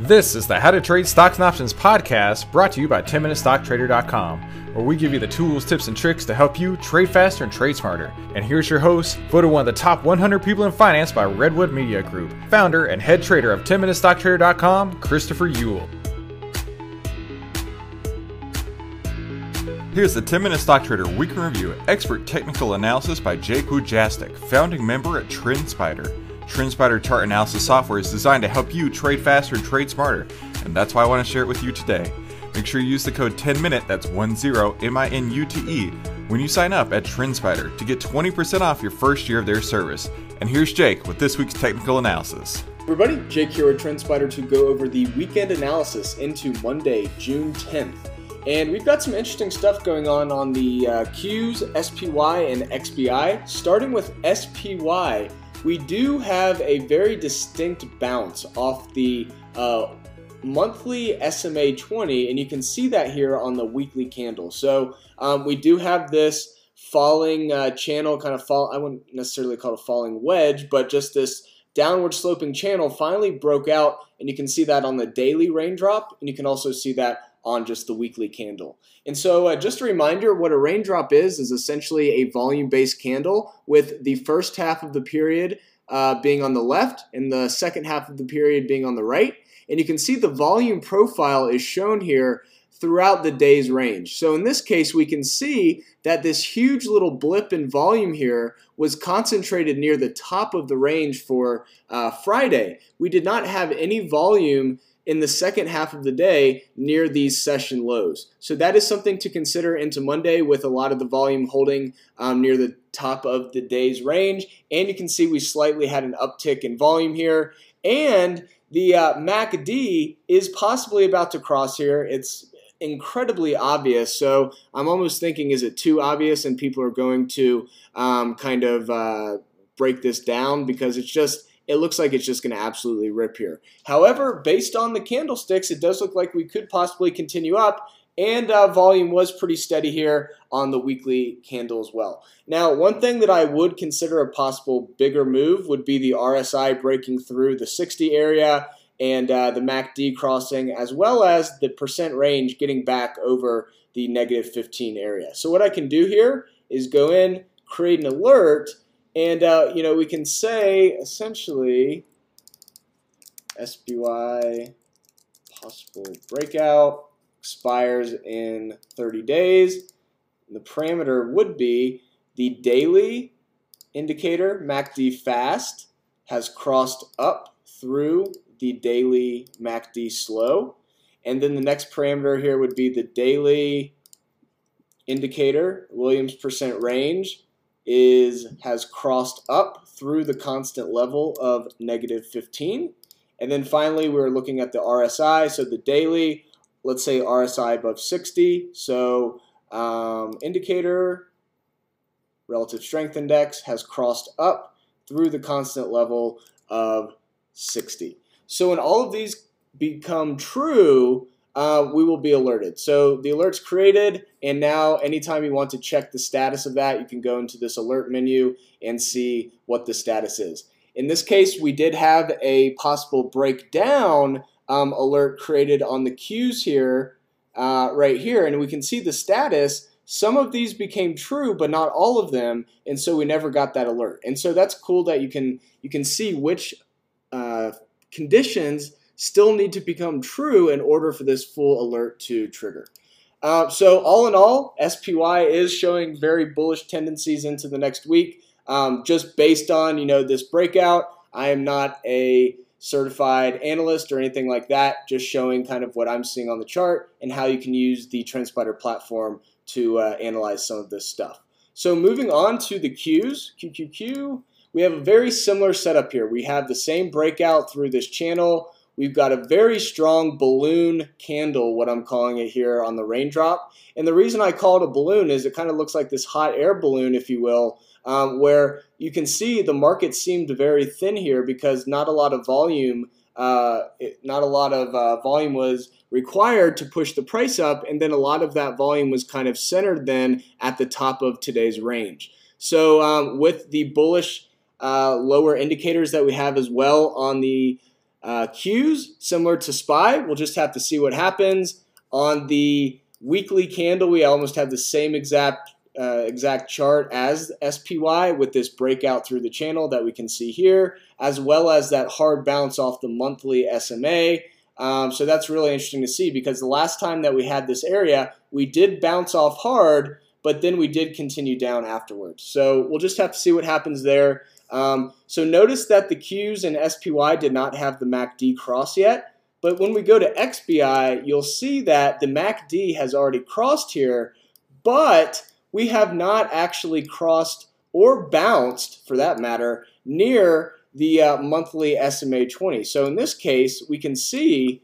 This is the How to Trade Stocks and Options podcast brought to you by 10MinuteStockTrader.com, where we give you the tools, tips, and tricks to help you trade faster and trade smarter. And here's your host, voted one of the top 100 people in finance by Redwood Media Group, founder and head trader of 10MinuteStockTrader.com, Christopher Uhl. Here's the 10 Minute Stock Trader Weekly Review Expert Technical Analysis by Jake Wujastyk, founding member at TrendSpider. TrendSpider chart analysis software is designed to help you trade faster and trade smarter, and that's why I want to share it with you today. Make sure you use the code 10MINUTE, that's 10 M I N U T E, when you sign up at TrendSpider to get 20% off your first year of their service. And here's Jake with this week's technical analysis. Everybody, Jake here at TrendSpider to go over the weekend analysis into Monday, June 10th. And we've got some interesting stuff going on on the uh, Qs, SPY, and XBI. Starting with SPY, we do have a very distinct bounce off the uh, monthly SMA 20, and you can see that here on the weekly candle. So um, we do have this falling uh, channel, kind of fall. I wouldn't necessarily call it a falling wedge, but just this downward sloping channel finally broke out, and you can see that on the daily raindrop, and you can also see that on just the weekly candle. And so, uh, just a reminder what a raindrop is is essentially a volume based candle with the first half of the period uh, being on the left and the second half of the period being on the right. And you can see the volume profile is shown here throughout the day's range. So in this case, we can see that this huge little blip in volume here was concentrated near the top of the range for uh, Friday. We did not have any volume in the second half of the day near these session lows. So that is something to consider into Monday with a lot of the volume holding um, near the top of the day's range. And you can see we slightly had an uptick in volume here. And the uh, MACD is possibly about to cross here. It's incredibly obvious. So I'm almost thinking, is it too obvious and people are going to um, kind of uh, break this down because it's just it looks like it's just going to absolutely rip here. However, based on the candlesticks, it does look like we could possibly continue up, and uh, volume was pretty steady here on the weekly candle as well. Now, one thing that I would consider a possible bigger move would be the RSI breaking through the 60 area and uh, the MACD crossing, as well as the percent range getting back over the negative 15 area. So what I can do here is go in, create an alert, and, uh, you know, we can say essentially SPY possible breakout expires in 30 days. The parameter would be the daily indicator MACD fast has crossed up through the daily MACD slow. And then the next parameter here would be the daily indicator, Williams percent range, is has crossed up through the constant level of negative 15. And then finally, we're looking at the RSI. So the daily, let's say RSI above 60. So um, indicator, relative strength index has crossed up through the constant level of 60. So when all of these become true, uh, we will be alerted. So the alert's created, and now anytime you want to check the status of that, you can go into this alert menu and see what the status is. In this case, we did have a possible breakdown um, alert created on the Qs here, uh, right here, and we can see the status. Some of these became true, but not all of them, and so we never got that alert. And so that's cool that you can you can see which uh, conditions still need to become true in order for this full alert to trigger. Uh, so all in all, SPY is showing very bullish tendencies into the next week. Um, just based on you know this breakout, I am not a certified analyst or anything like that. Just showing kind of what I'm seeing on the chart and how you can use the TrendSpider platform to uh, analyze some of this stuff. So moving on to the Qs, QQQ, we have a very similar setup here. We have the same breakout through this channel we've got a very strong balloon candle, what I'm calling it here on the raindrop. And the reason I call it a balloon is it kind of looks like this hot air balloon, if you will, um, where you can see the market seemed very thin here because not a lot of volume, uh, it, not a lot of uh, volume was required to push the price up, and then a lot of that volume was kind of centered then at the top of today's range. So um, with the bullish uh, lower indicators that we have as well on the uh, Qs, similar to SPY, we'll just have to see what happens. On the weekly candle, we almost have the same exact uh, exact chart as SPY with this breakout through the channel that we can see here, as well as that hard bounce off the monthly SMA. Um, so that's really interesting to see because the last time that we had this area, we did bounce off hard, but then we did continue down afterwards. So we'll just have to see what happens there. Um, so notice that the Qs and SPY did not have the MACD cross yet. But when we go to XBI, you'll see that the MACD has already crossed here, but we have not actually crossed or bounced, for that matter, near the uh, monthly SMA 20. So in this case, we can see,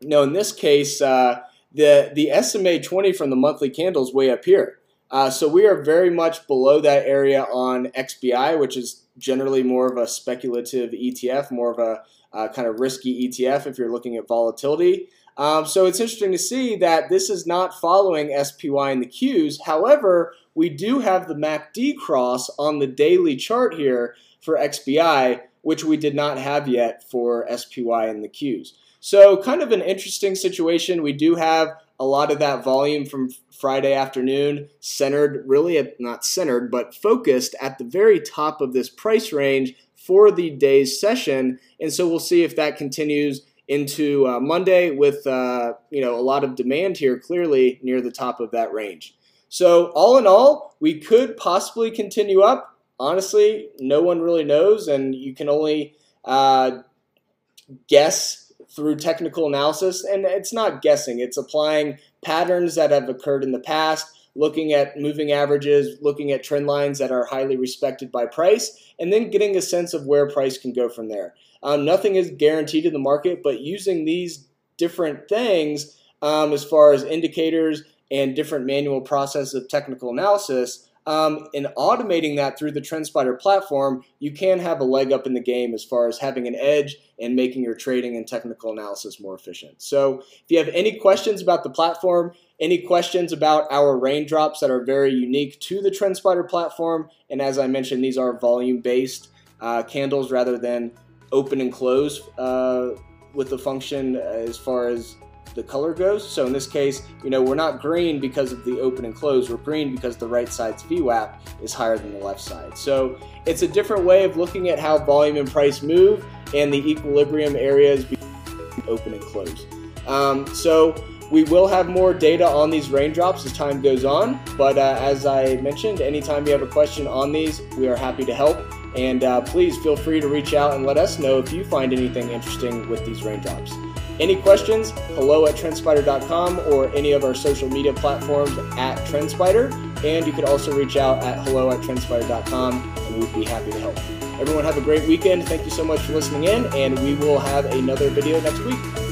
no, in this case, uh, the, the SMA 20 from the monthly candle is way up here. Uh, so we are very much below that area on XBI, which is generally more of a speculative ETF, more of a uh, kind of risky ETF if you're looking at volatility. Um, so it's interesting to see that this is not following SPY and the Qs. However, we do have the MACD cross on the daily chart here for XBI, which we did not have yet for SPY and the Qs. So kind of an interesting situation. We do have a lot of that volume from Friday afternoon centered, really at, not centered, but focused at the very top of this price range for the day's session. And so we'll see if that continues into uh, Monday with uh, you know a lot of demand here clearly near the top of that range. So all in all, we could possibly continue up. Honestly, no one really knows, and you can only uh, guess through technical analysis, and it's not guessing, it's applying patterns that have occurred in the past, looking at moving averages, looking at trend lines that are highly respected by price, and then getting a sense of where price can go from there. Um, nothing is guaranteed in the market, but using these different things um, as far as indicators and different manual processes of technical analysis um, and automating that through the TrendSpider platform, you can have a leg up in the game as far as having an edge and making your trading and technical analysis more efficient. So, if you have any questions about the platform, any questions about our raindrops that are very unique to the TrendSpider platform, and as I mentioned, these are volume based uh, candles rather than open and close uh, with the function as far as the color goes. So in this case, you know, we're not green because of the open and close. We're green because the right side's VWAP is higher than the left side. So it's a different way of looking at how volume and price move and the equilibrium areas open and close. Um, so we will have more data on these raindrops as time goes on. But uh, as I mentioned, anytime you have a question on these, we are happy to help. And uh, please feel free to reach out and let us know if you find anything interesting with these raindrops. Any questions? Hello at trendspider.com or any of our social media platforms at Trendspider. And you could also reach out at hello at trendspider.com and we'd be happy to help. Everyone have a great weekend. Thank you so much for listening in, and we will have another video next week.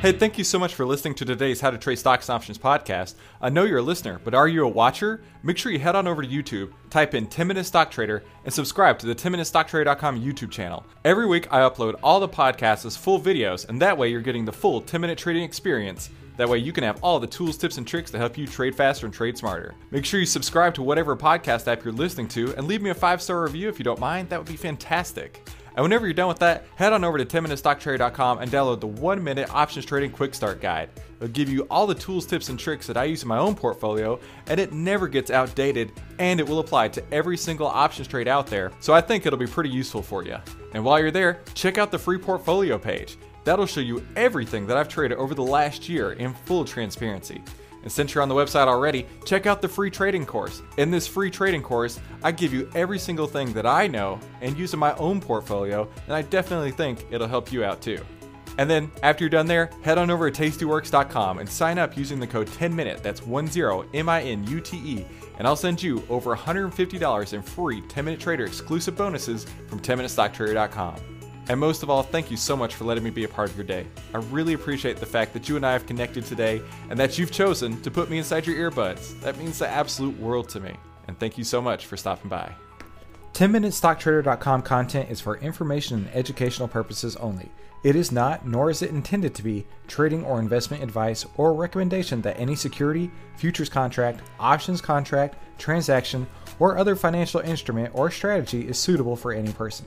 Hey, thank you so much for listening to today's How to Trade Stocks and Options podcast. I know you're a listener, but are you a watcher? Make sure you head on over to YouTube, type in 10 Minute Stock Trader, and subscribe to the 10MinuteStockTrader.com YouTube channel. Every week, I upload all the podcasts as full videos, and that way you're getting the full 10 minute trading experience. That way you can have all the tools, tips, and tricks to help you trade faster and trade smarter. Make sure you subscribe to whatever podcast app you're listening to and leave me a five star review if you don't mind. That would be fantastic. And whenever you're done with that, head on over to 10minutestocktrader.com and download the 1 minute options trading quick start guide. It'll give you all the tools, tips, and tricks that I use in my own portfolio, and it never gets outdated, and it will apply to every single options trade out there. So I think it'll be pretty useful for you. And while you're there, check out the free portfolio page. That'll show you everything that I've traded over the last year in full transparency. And since you're on the website already, check out the free trading course. In this free trading course, I give you every single thing that I know and use in my own portfolio, and I definitely think it'll help you out too. And then, after you're done there, head on over to tastyworks.com and sign up using the code 10minute, that's 10 M I N U T E, and I'll send you over $150 in free 10 Minute Trader exclusive bonuses from 10MinuteStockTrader.com. And most of all, thank you so much for letting me be a part of your day. I really appreciate the fact that you and I have connected today and that you've chosen to put me inside your earbuds. That means the absolute world to me. And thank you so much for stopping by. 10MinuteStockTrader.com content is for information and educational purposes only. It is not, nor is it intended to be, trading or investment advice or recommendation that any security, futures contract, options contract, transaction, or other financial instrument or strategy is suitable for any person.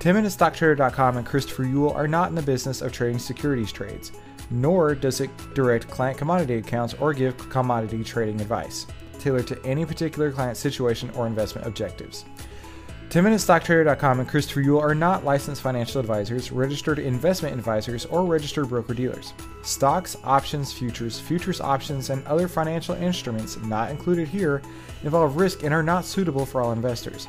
10MinuteStockTrader.com and Christopher Uhl are not in the business of trading securities trades, nor does it direct client commodity accounts or give commodity trading advice, tailored to any particular client situation or investment objectives. 10MinuteStockTrader.com and Christopher Uhl are not licensed financial advisors, registered investment advisors, or registered broker dealers. Stocks, options, futures, futures options, and other financial instruments not included here involve risk and are not suitable for all investors.